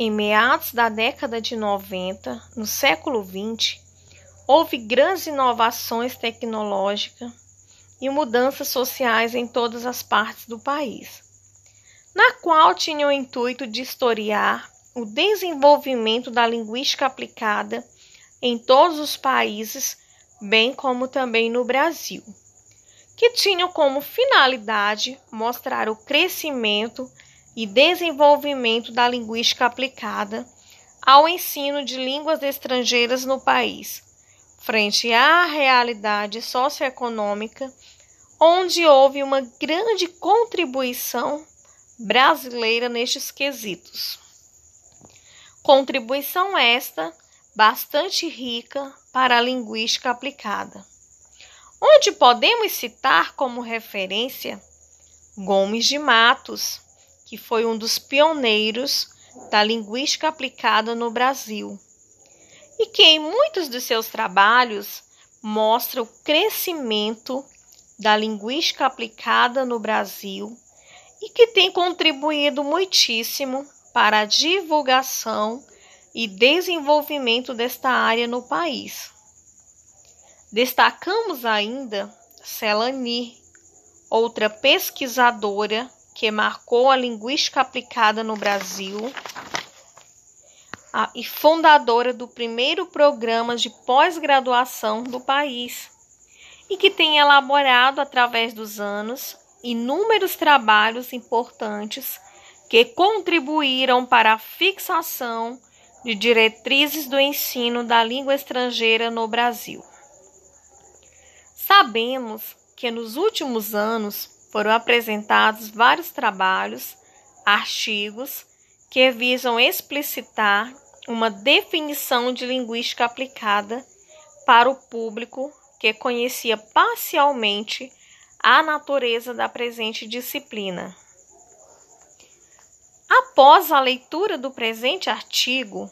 Em meados da década de 90, no século 20, houve grandes inovações tecnológicas e mudanças sociais em todas as partes do país, na qual tinha o intuito de historiar o desenvolvimento da linguística aplicada em todos os países, bem como também no Brasil, que tinham como finalidade mostrar o crescimento e desenvolvimento da linguística aplicada ao ensino de línguas estrangeiras no país, frente à realidade socioeconômica, onde houve uma grande contribuição brasileira nestes quesitos. Contribuição esta bastante rica para a linguística aplicada, onde podemos citar como referência Gomes de Matos, que foi um dos pioneiros da linguística aplicada no Brasil, e que em muitos dos seus trabalhos mostra o crescimento da linguística aplicada no Brasil e que tem contribuído muitíssimo para a divulgação e desenvolvimento desta área no país. Destacamos ainda Celani, outra pesquisadora que marcou a linguística aplicada no Brasil a, e fundadora do primeiro programa de pós-graduação do país, e que tem elaborado através dos anos inúmeros trabalhos importantes que contribuíram para a fixação de diretrizes do ensino da língua estrangeira no Brasil. Sabemos que nos últimos anos foram apresentados vários trabalhos, artigos que visam explicitar uma definição de linguística aplicada para o público que conhecia parcialmente a natureza da presente disciplina. Após a leitura do presente artigo,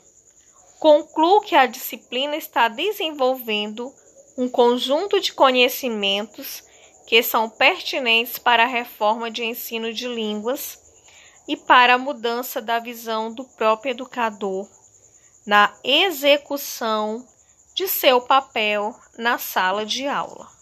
concluo que a disciplina está desenvolvendo um conjunto de conhecimentos que são pertinentes para a reforma de ensino de línguas e para a mudança da visão do próprio educador na execução de seu papel na sala de aula.